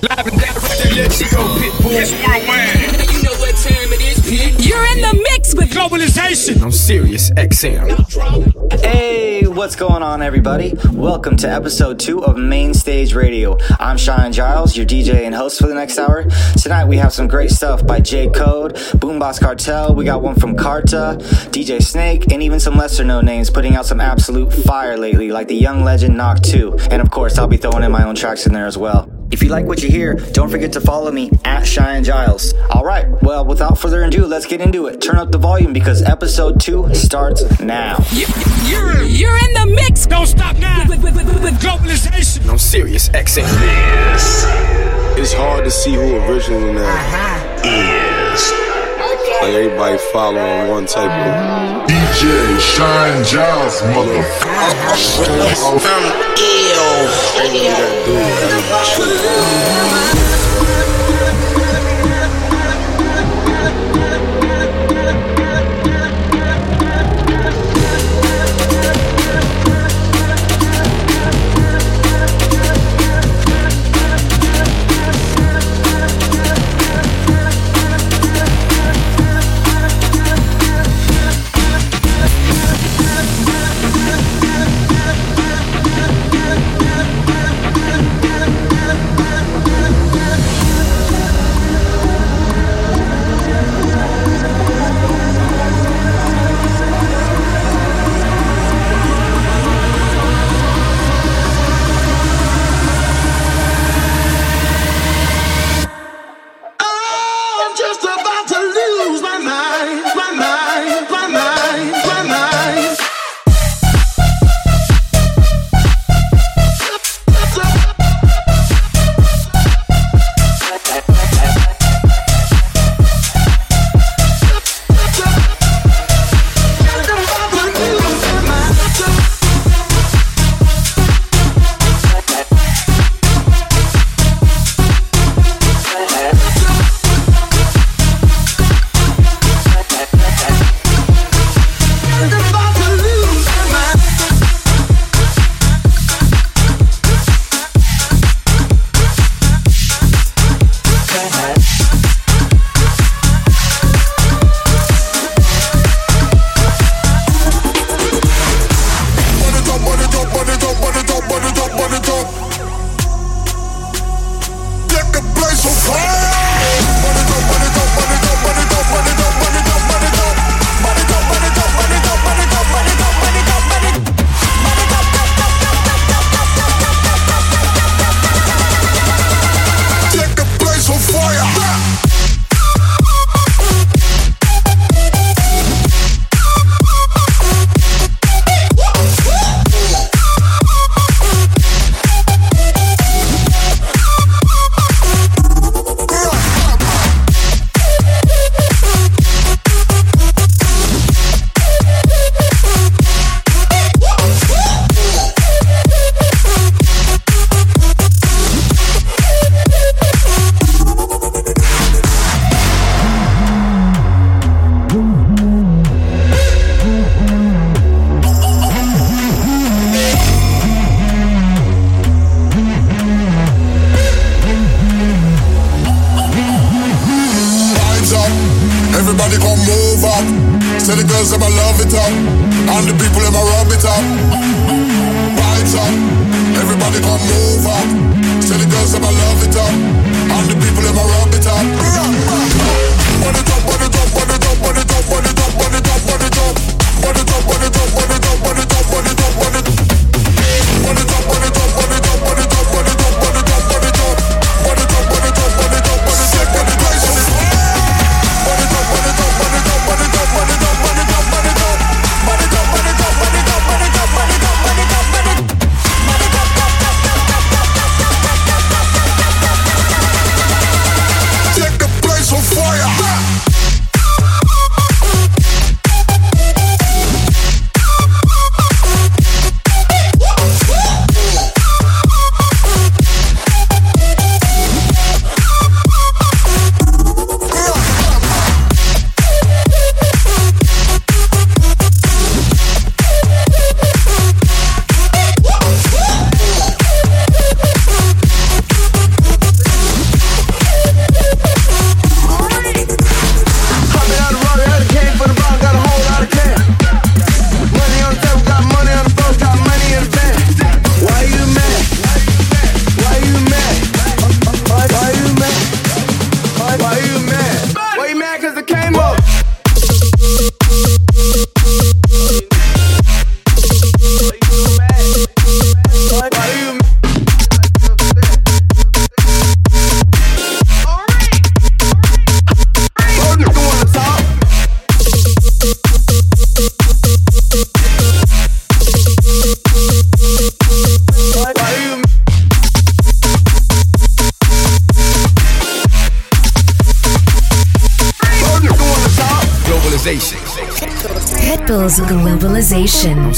Live and direct, let Chico Pitbull. It's worldwide. You know what time it is, Pete. You're in the mix with Globalization. I'm Sirius XM. Hey, what's going on, everybody? Welcome to episode two of Main Stage Radio. I'm Cheyenne Giles, your DJ and host for the next hour. Tonight we have some great stuff by Jaykode, Boombox Cartel. We got one from Carta, DJ Snake, and even some lesser known names putting out some absolute fire lately, like the young legend Knock2. And of course, I'll be throwing in my own tracks in there as well. If you like what you hear, don't forget to follow me at Cheyenne Giles. All right, well, without further ado, let's get into it. Turn up the volume because episode two starts now. you're you're in the mix. Don't stop now. With, with, with, with, with Globalization. I'm Sirius XM. This it's hard to see who original now uh-huh. is. Like everybody following one type of DJ Cheyenne Giles, motherfucker. Uh-huh. I'm everybody come move up. Say the girls them I love it up, and the people them I rub it up. Hands up, everybody come move up. Say the girls them I love it up, and the people them I rub it up. Put it up, put it up, put it up, put it up, put it up, put it up, put it up. Put it up, put it up, put it up, put it up, put it up. Put it up, put it up, put it up, Pitbull's globalization.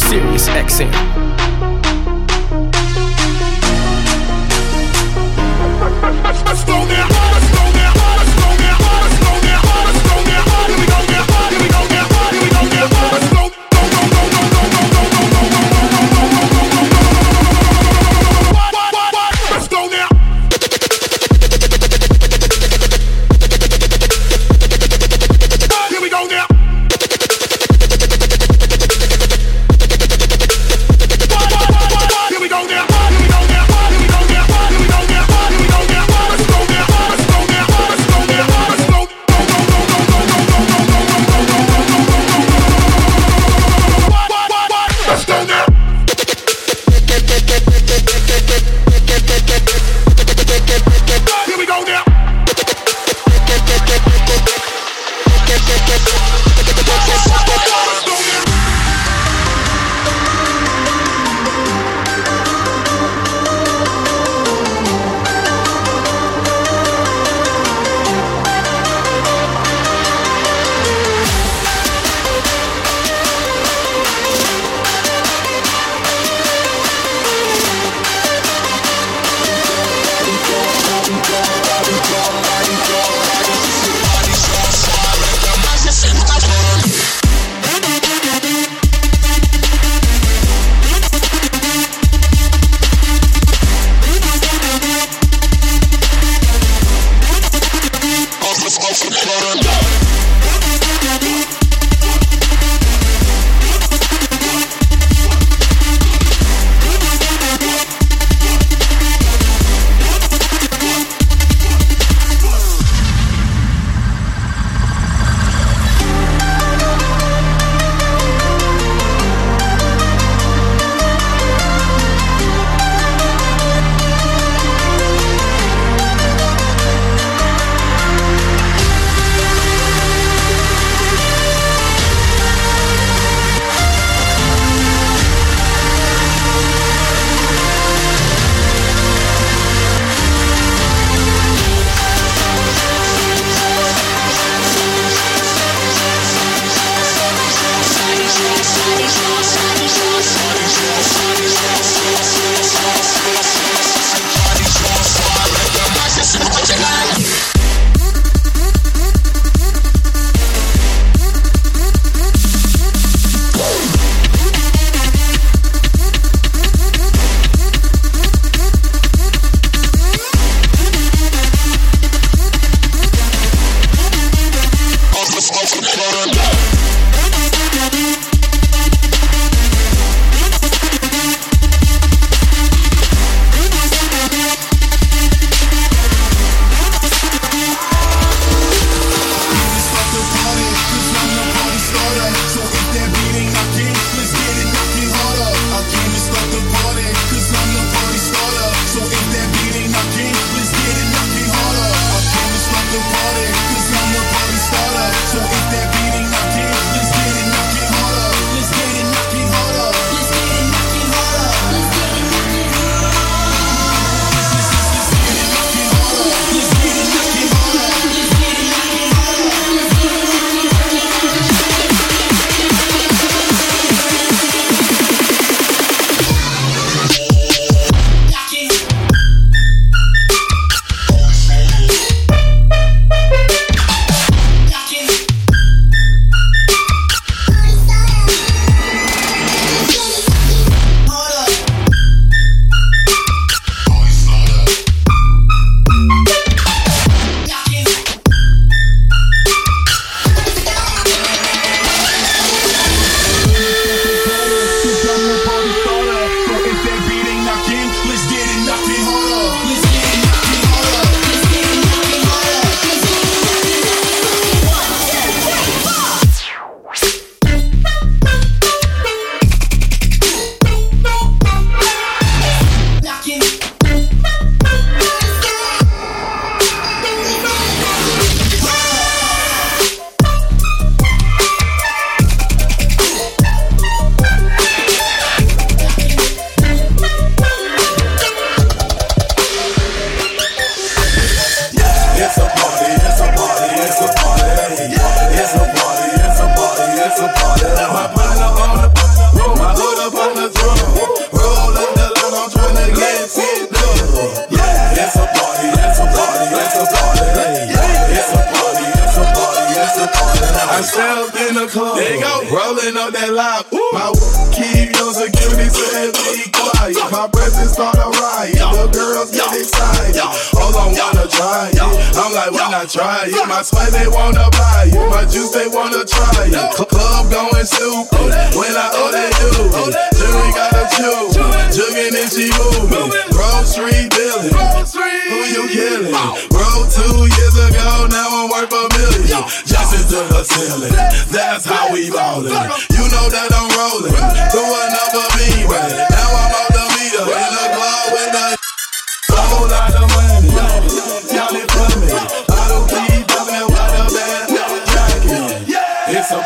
I'm like, why not try it? My spice, they wanna buy it. My juice, they wanna try it. Club going stupid. When I owe that dude, jury got a chew. Jugging and she moving. Grocery billing. Who you killing? Bro, two years ago, now I'm worth a million. Just into the ceiling. That's how we ballin'. You know that I'm rolling. To another beam. Now I'm on the meter. In the club with the whole.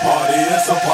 party, it's a party.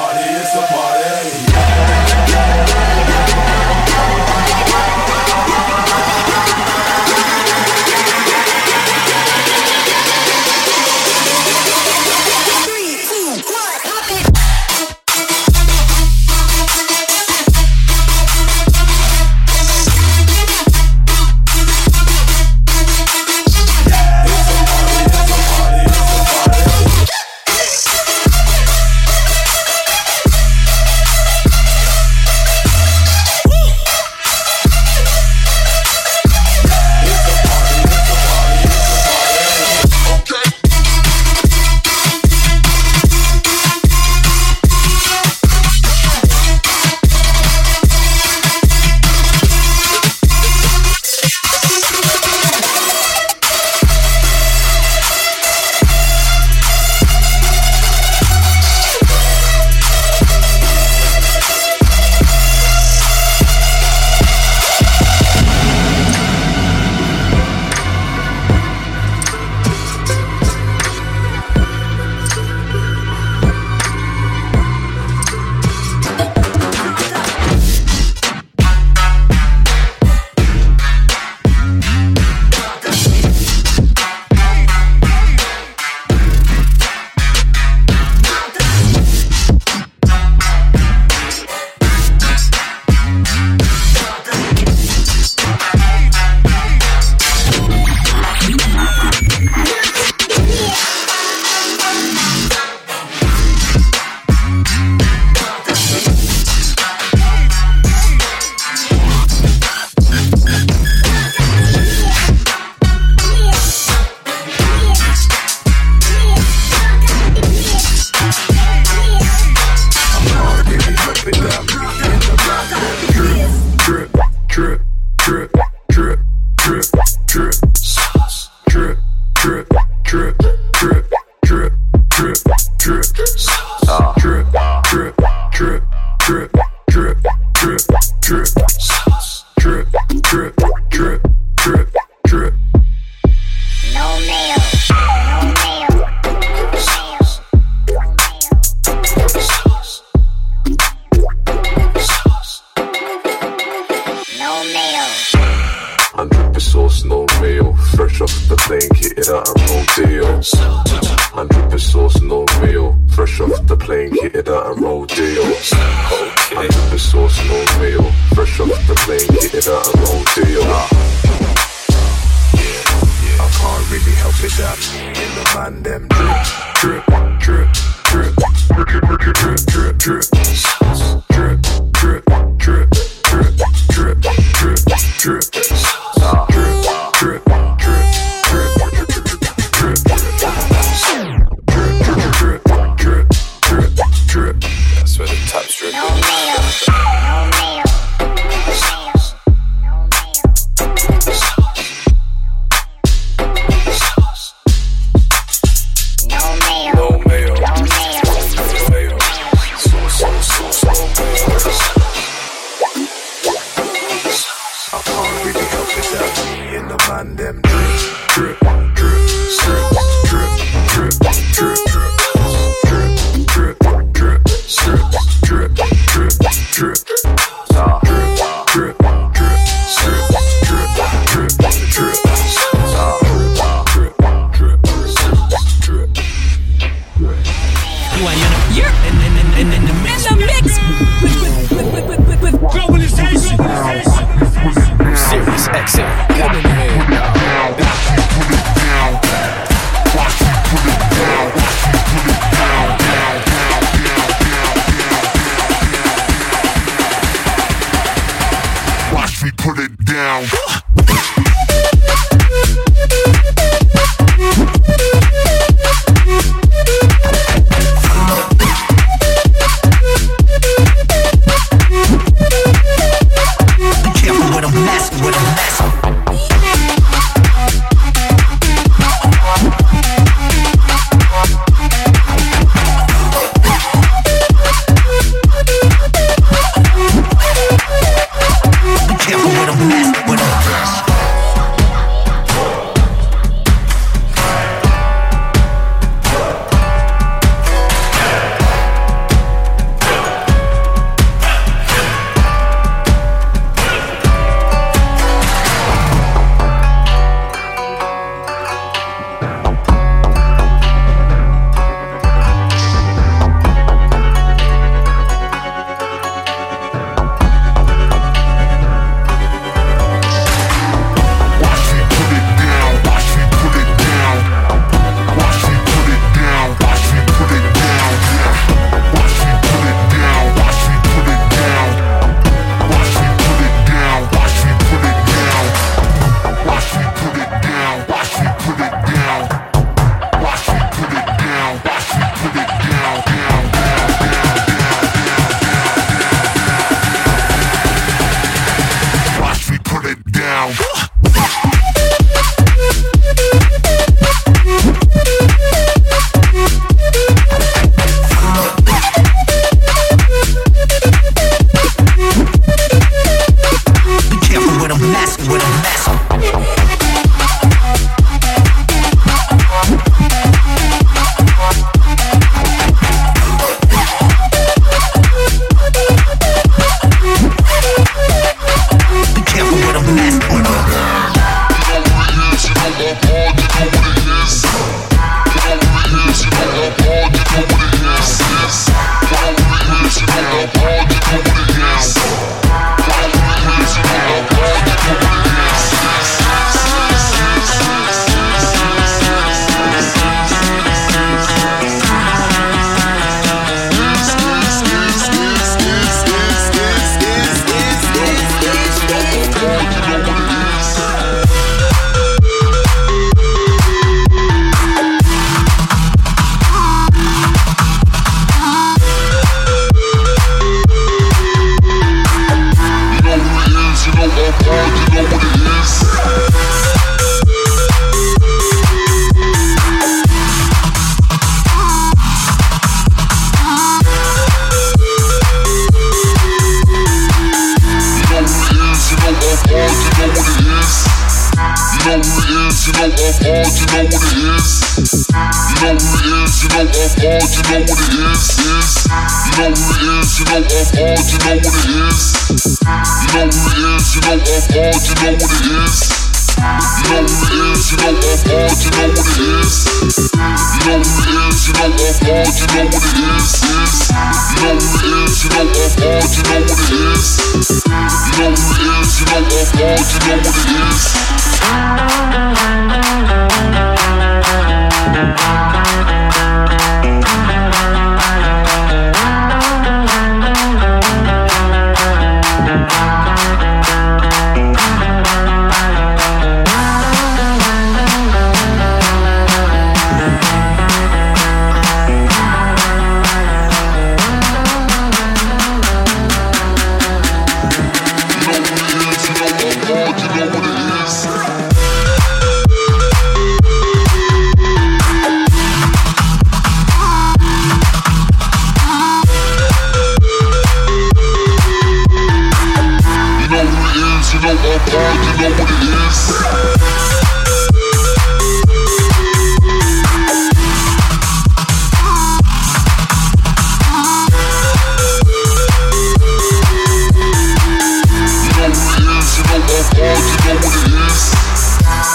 you know what it is.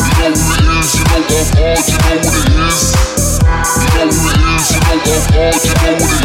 You know who it is, you know off you know what it is. You know it is, you know you know what it is.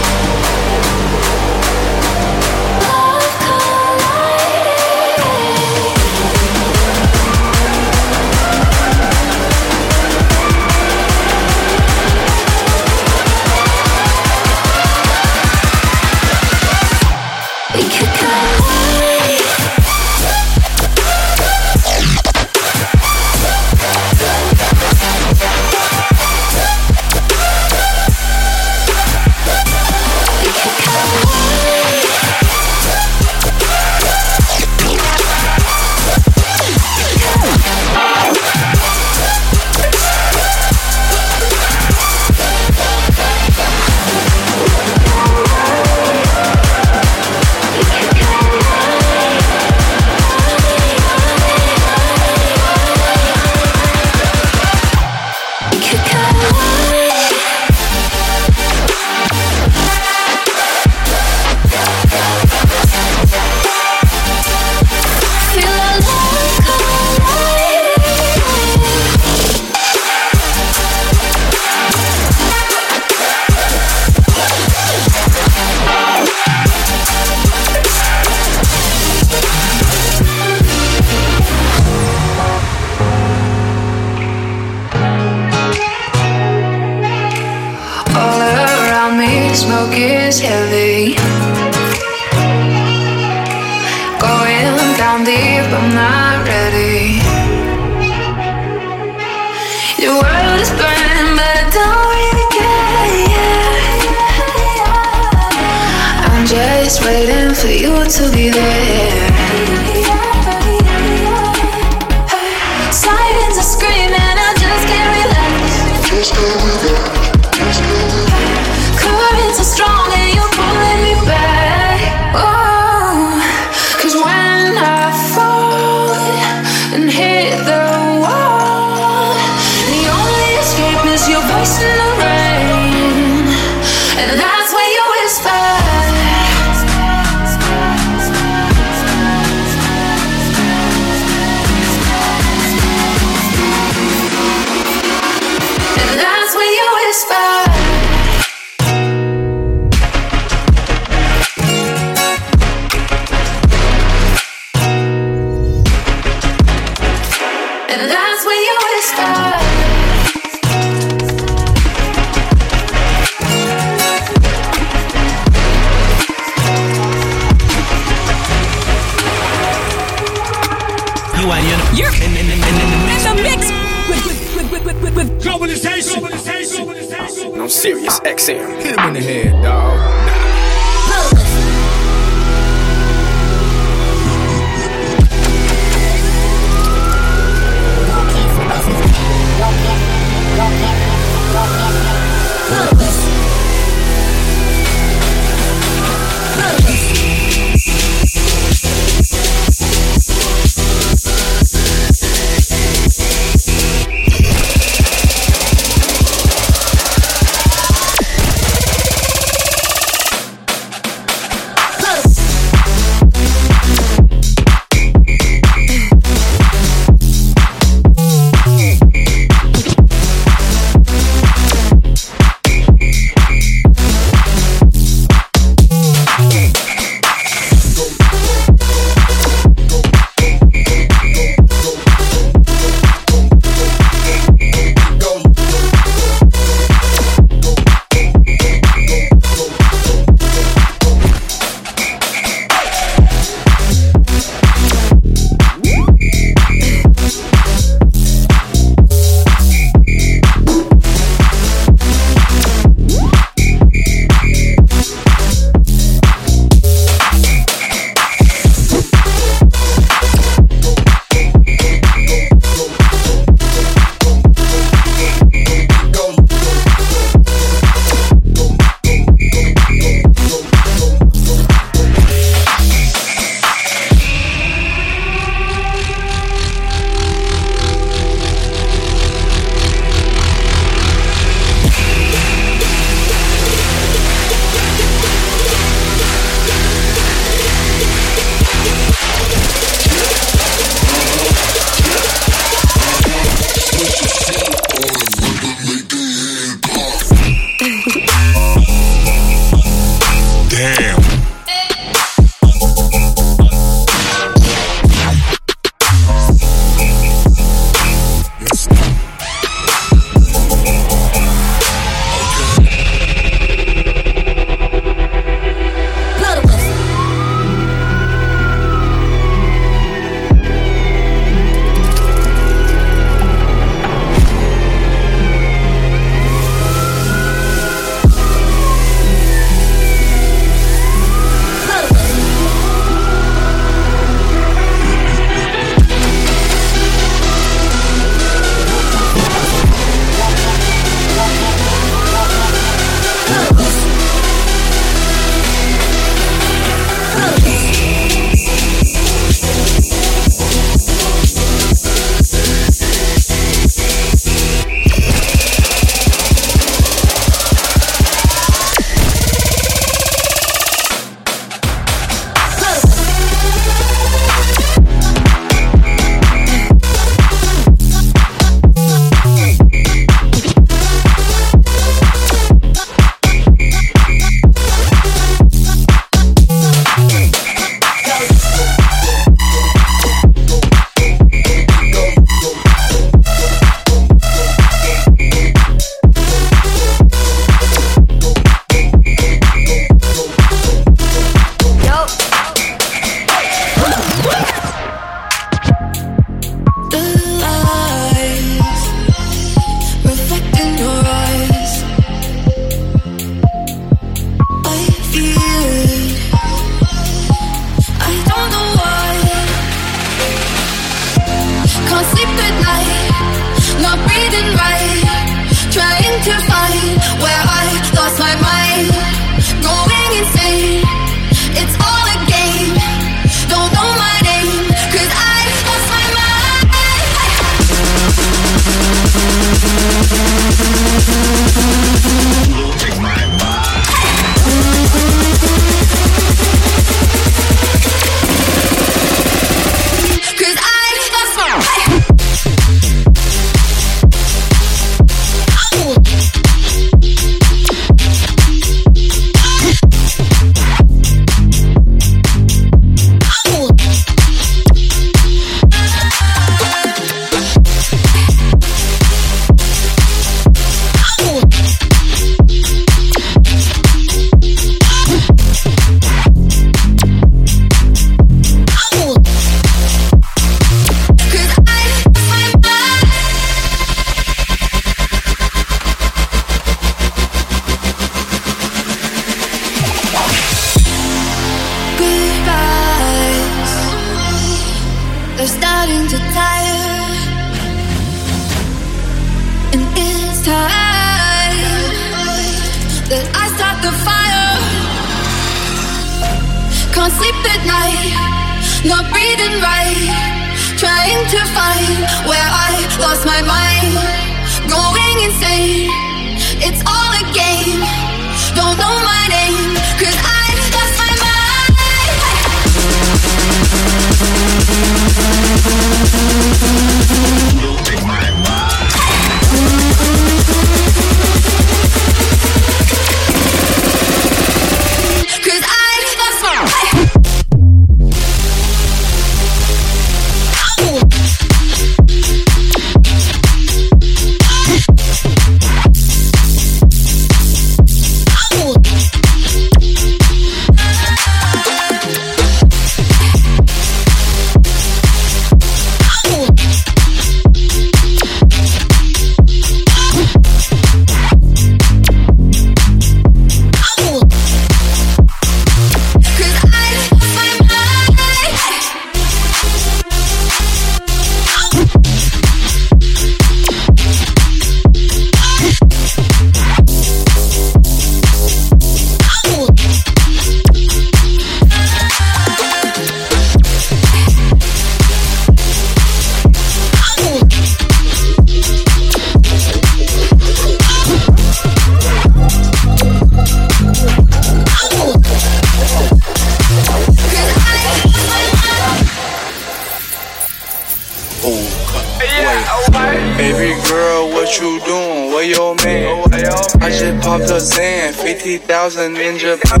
50,000 in Japan.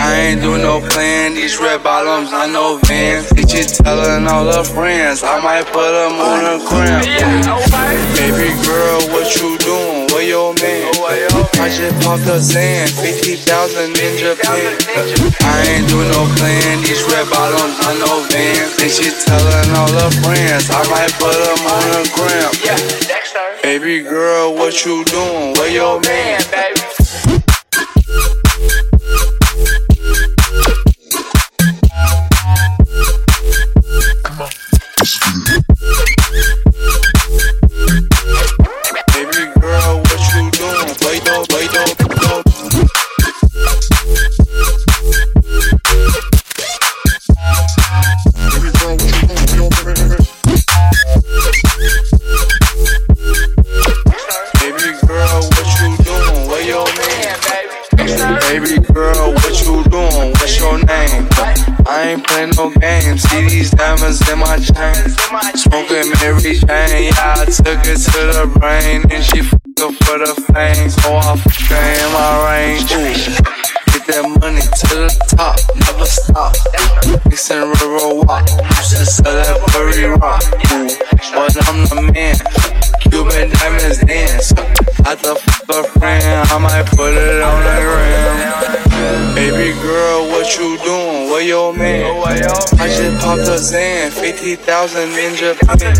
I ain't do no plan, these red bottoms, I know Vans. Bitch, you telling all her friends, I might put them on a gram. Baby girl, what you doing? Where your man? I just popped a Zan, 50,000 in Japan. I ain't do no plan, these red bottoms, I know Vans. Bitch, you telling all her friends, I might put them on a gram. Baby girl, what you doing? Where your man? Baby diamonds in my chain. Smoking Mary Jane. Yeah, I took it to the brain. And she fucking for the fame. So I fuck your man? I just popped a Zan, 50,000 in Japan.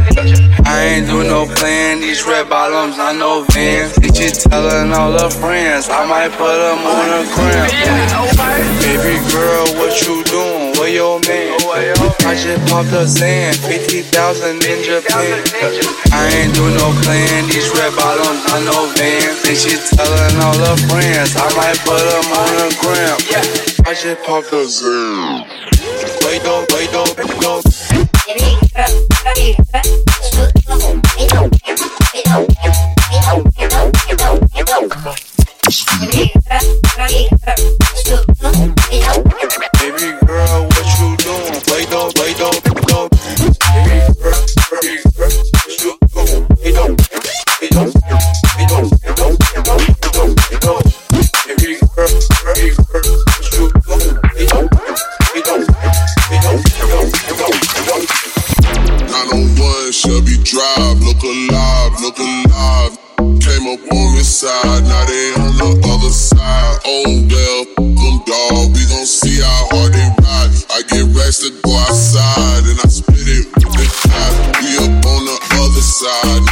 I ain't do no plan, these red bottoms, I know Vans. Bitch, you telling all her friends, I might put them on a gram. Baby girl, what you doing? Where your man? I just popped a Zan, 50,000 in Japan. I ain't do no plan, these red bottoms, I know Vans. Bitch, you telling all her friends, I might put them on a gram. I just popped a Zan. Wait up, wait up, wait up. Baby girl, Drive, look alive, look alive. Came up on this side, now they on the other side. Oh well, them dog, we gon' see how hard they ride. I get to go outside, and I spit it with the. We up on the other side,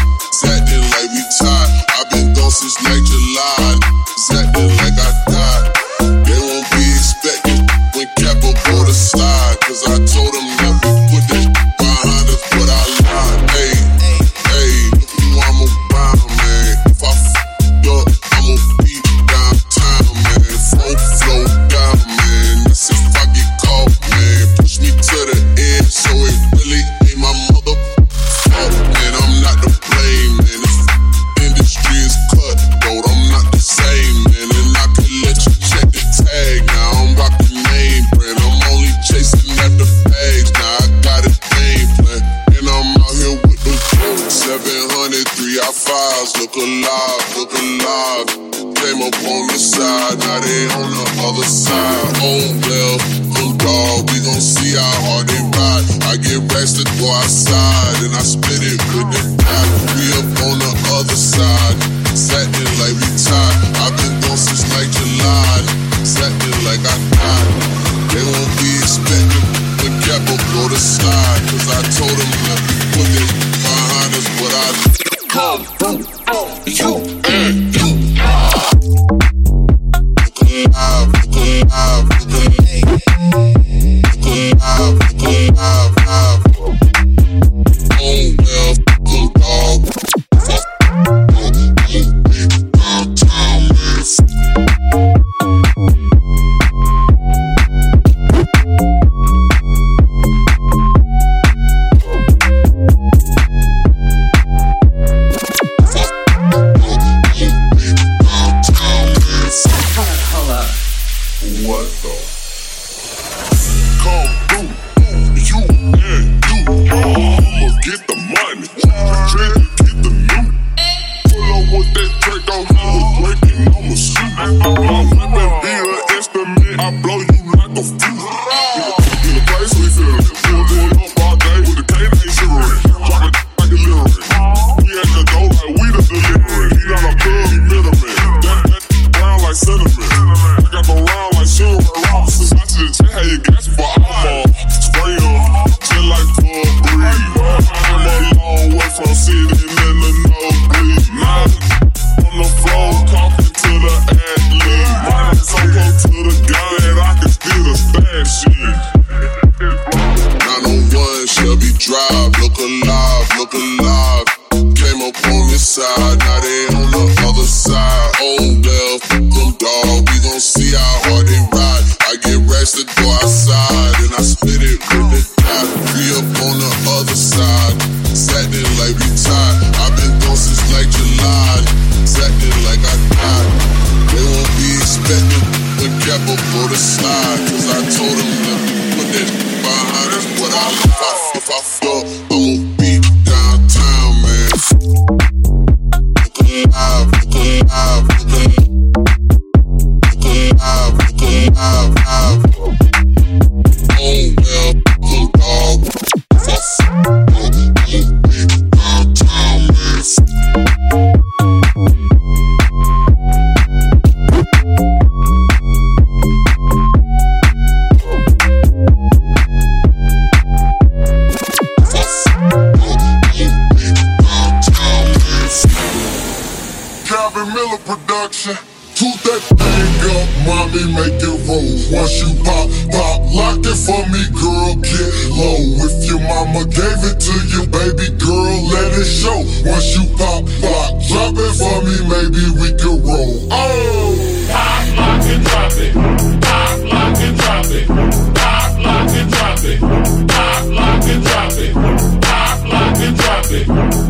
baby girl, let it show. Once you pop, pop, drop it for me, maybe we can roll. Oh, pop, lock, and drop it. Pop, lock, and drop it. Pop, lock, and drop it. Pop, lock, and drop it. Pop, lock, and drop it. Pop, lock, and drop it.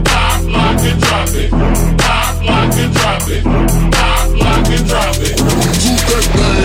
Pop, lock, and drop it. Pop, lock, and drop it. Pop, lock and drop it. Pop, lock Do that thing.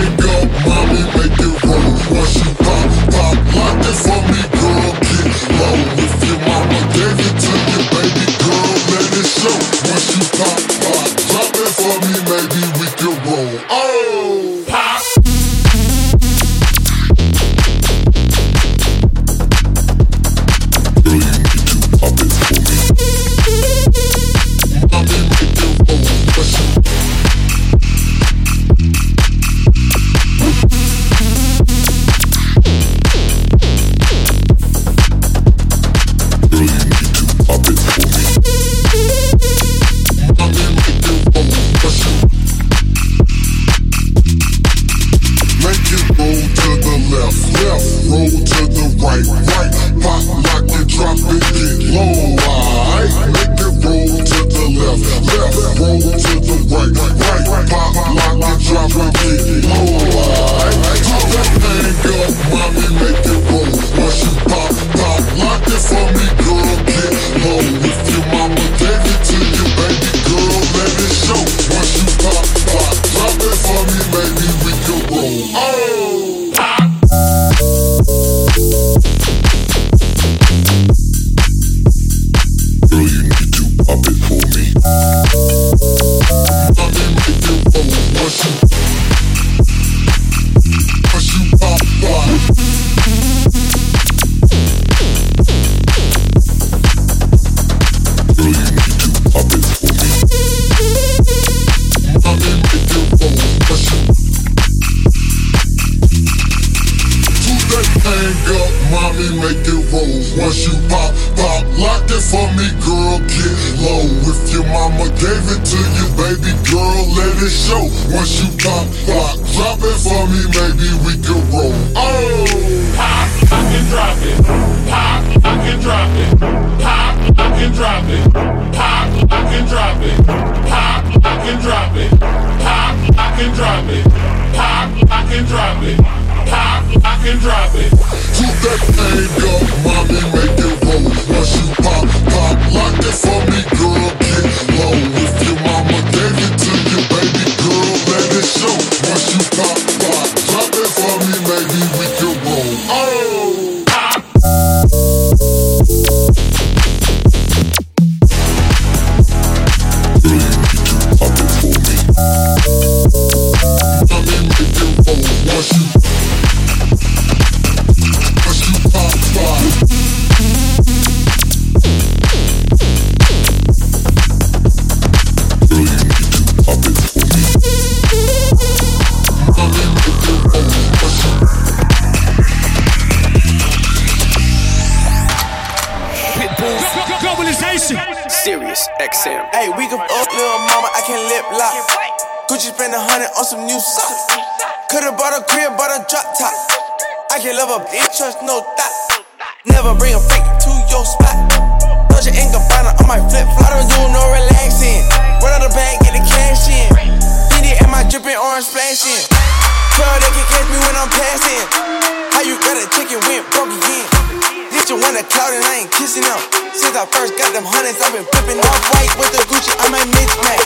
First got them hundreds, I've been flipping off white with the Gucci on my knickknack.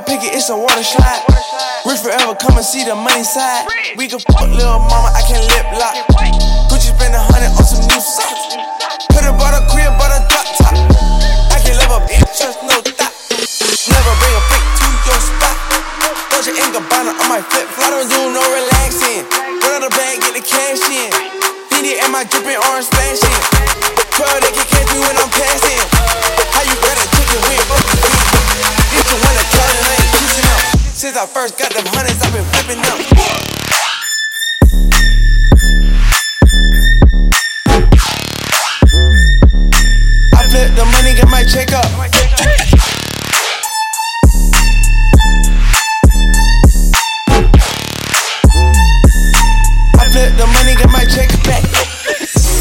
I pick it, it's a water slide. Rich forever, come and see the money side. We can fuck little mama, I first got them hundreds, I've been flipping up. the money, get my check up. I flip the money, get my check back.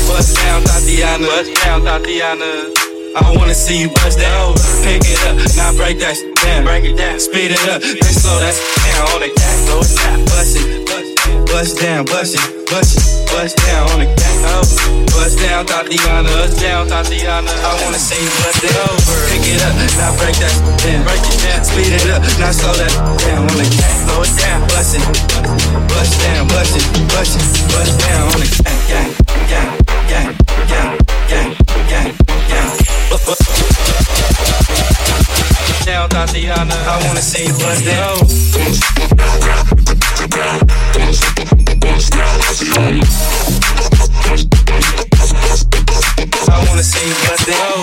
Bust down, Thotiana. Bust down, Thotiana. I wanna see you bust down. Pick it up, now break that break it down, speed it up. Then slow that down on the gas, slow it down, bust it, bust down, bust it, bust it, bust down on the gas, oh. Bust down, Thotiana, us down, Thotiana. I wanna see you bust it over. Pick it up, now break that down, break it down, speed it up, now slow that down on the gas, slow it down, bust it, bust down, bust it, bust down on the gang, gang, gang, gang, gang, gang, gang, gang down, Thotiana. I wanna see you bust down. I wanna see you bust down.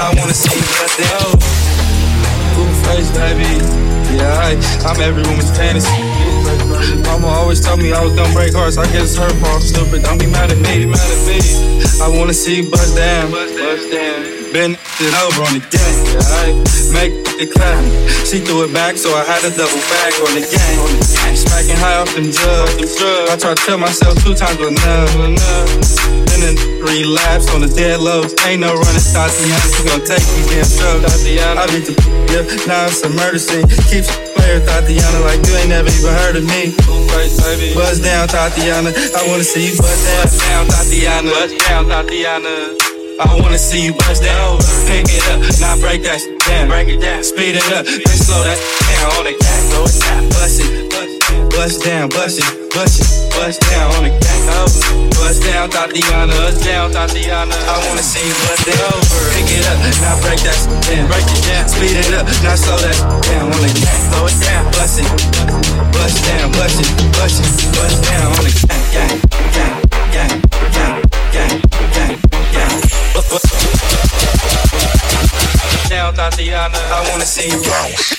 I wanna see you bust down. Blue face, baby. Yeah, I, I'm every woman's fantasy. Mama always told me I was gonna break hearts. I guess it's her fault. Stupid, don't be mad at me, mad at me. I wanna see bust down. Bust down. Been it over on the gang. Make it clap. She threw it back, so I had to double back on the gang. Smacking high off them drugs. I tried to tell myself two times enough Then three laps on the dead lows. Ain't no running, Thotiana. She gon' take these damn drugs. I beat the yeah, now it's a murder scene. Keeps player Thotiana like you ain't never even heard of me. Buzz down, Thotiana. I wanna see you buzz down, Buzz down, Thotiana. Buzz down, Tatiana. I wanna see you bust down, pick it up, now break that down, break it down, speed it up, then slow that down. On the gas, slow it down, bust it, bust down, bust it, bust it, bust down on the gas, oh, bust down, Thotiana, bust down, Thotiana. I wanna see you bust it over, pick it up, now break that down, break it down, speed it up, now slow that down on the gas, slow it down, bust it, bust down, bust it, bust it, bust down on the gas, gang, gang, gang, gang, gang, gang, gang. Down, Thotiana, I wanna see you bounce.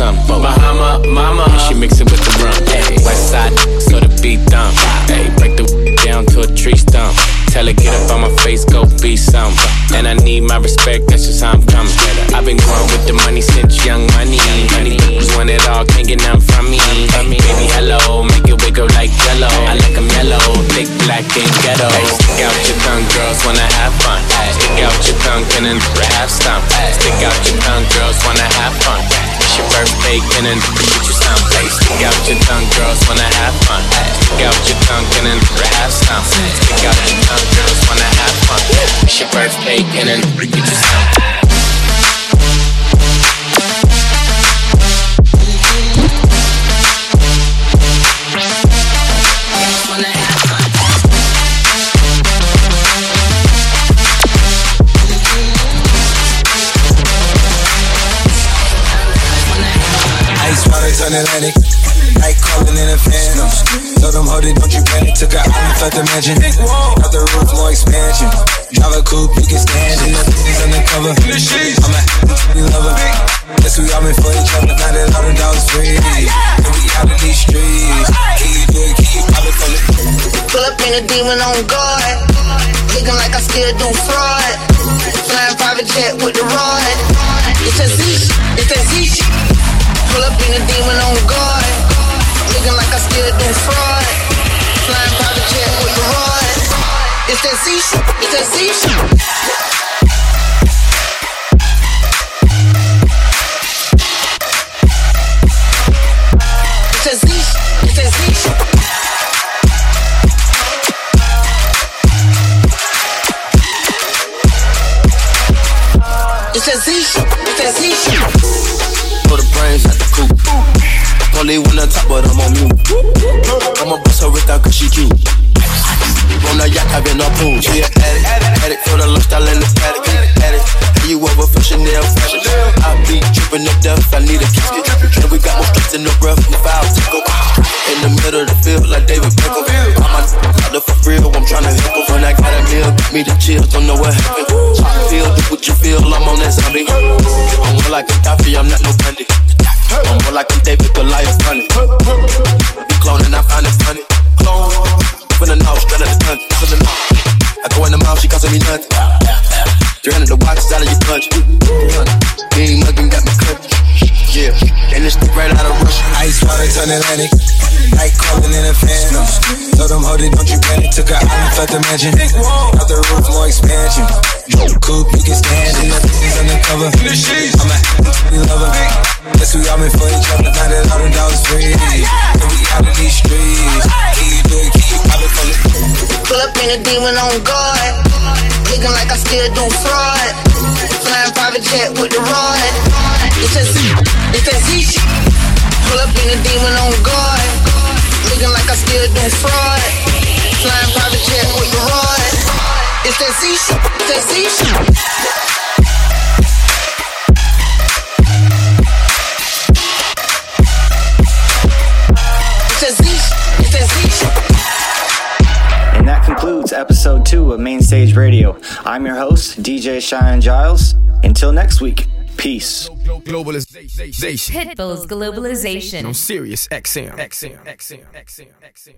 Bahama, mama, and she mix it with the rum. Hey, West side, so the beat dumb. Hey, break the down to a tree stump. Tell her get up on my face, go be some. And I need my respect, that's just how I'm coming. I've been growing with the money since young money. Honey, just want it all, can't get nothing from me. Baby, hello, make it up like jello. I like like 'em yellow, thick, black, and ghetto. Stick out your tongue, girls wanna have fun. Stick out your tongue, can and have some. Stick out your tongue, girls wanna have fun. Birthday, can and get you some. Stick out your tongue, girls wanna have fun. Stick out your tongue, and have some. Stick out your tongue, girls wanna have fun. It's your birthday, and get you some. Ice Atlantic. Night calling in a phantom. Told them, hold it, don't you panic. Took a island, left the mansion. Got the roof, more expansion. Drive a coupe, you can stand it. Nothing's undercover. I'm a happy lover. Guess we all been for each other. Now that all the dogs free. And we out in these streets. Can you do it? Can you pop it for me? Pull up in a demon on guard. Looking like I still do fraud. Flying private jet with the rod. It's a Z, it's a Z shit. Pull up in a demon on guard. Looking like I still do fraud. Flying private jet with the rod. It's that Z shit, it's that Z shit. It's a Z the coop. Only top, but I'm on mute. I'ma bust her wrist out cause she cute. On the yacht, I've been up pool. She an addict, addict for the lifestyle and the static. Addict, you over for Chanel fashion? I be tripping up death, I need a casket. And we got more streets in the rough, and the foul tickle. In the middle of the field, like David Beckham. I'm a out there for real, I'm tryna help her. When I got a meal, give me the chills, don't know what happened. Feel, do what you feel, I'm on that zombie. I'm more like a Gaddafi, I'm not no Bundy. I'm more like a David Goliath running. Be cloning, I find it funny. Clone, from the north, straight out the the north. I go in the mouth, she costing me nothing. 300 the watches out of your punch. Being mugging got me cut. Yeah, and it's right out of Russia. Ice water turn Atlantic. Night calling in a phantom. Told them, hold it, don't you panic. Took a island, left the mansion. Out the roof, more expansion. Coupe, you can stand it. Nothing's undercover. I'm a lover. Guess we all meant for each other. Now that all the dogs free. And we out in these streets. Can you do it? Can you pop it for me? Pull up in a demon on guard. Looking like I still do fraud. Flying private jet with the rod. It's a Z, it's a Z shit. Pull up in a demon on guard. Looking like I still do fraud. Flying private jet with rod. It's that Z shit, that Z shit. Concludes episode two of Main Stage Radio. I'm your host, DJ Cheyenne Giles. Until next week, peace. Globalization. Pitbull's globalization. On Sirius XM. XM. XM. XM. XM. XM. XM.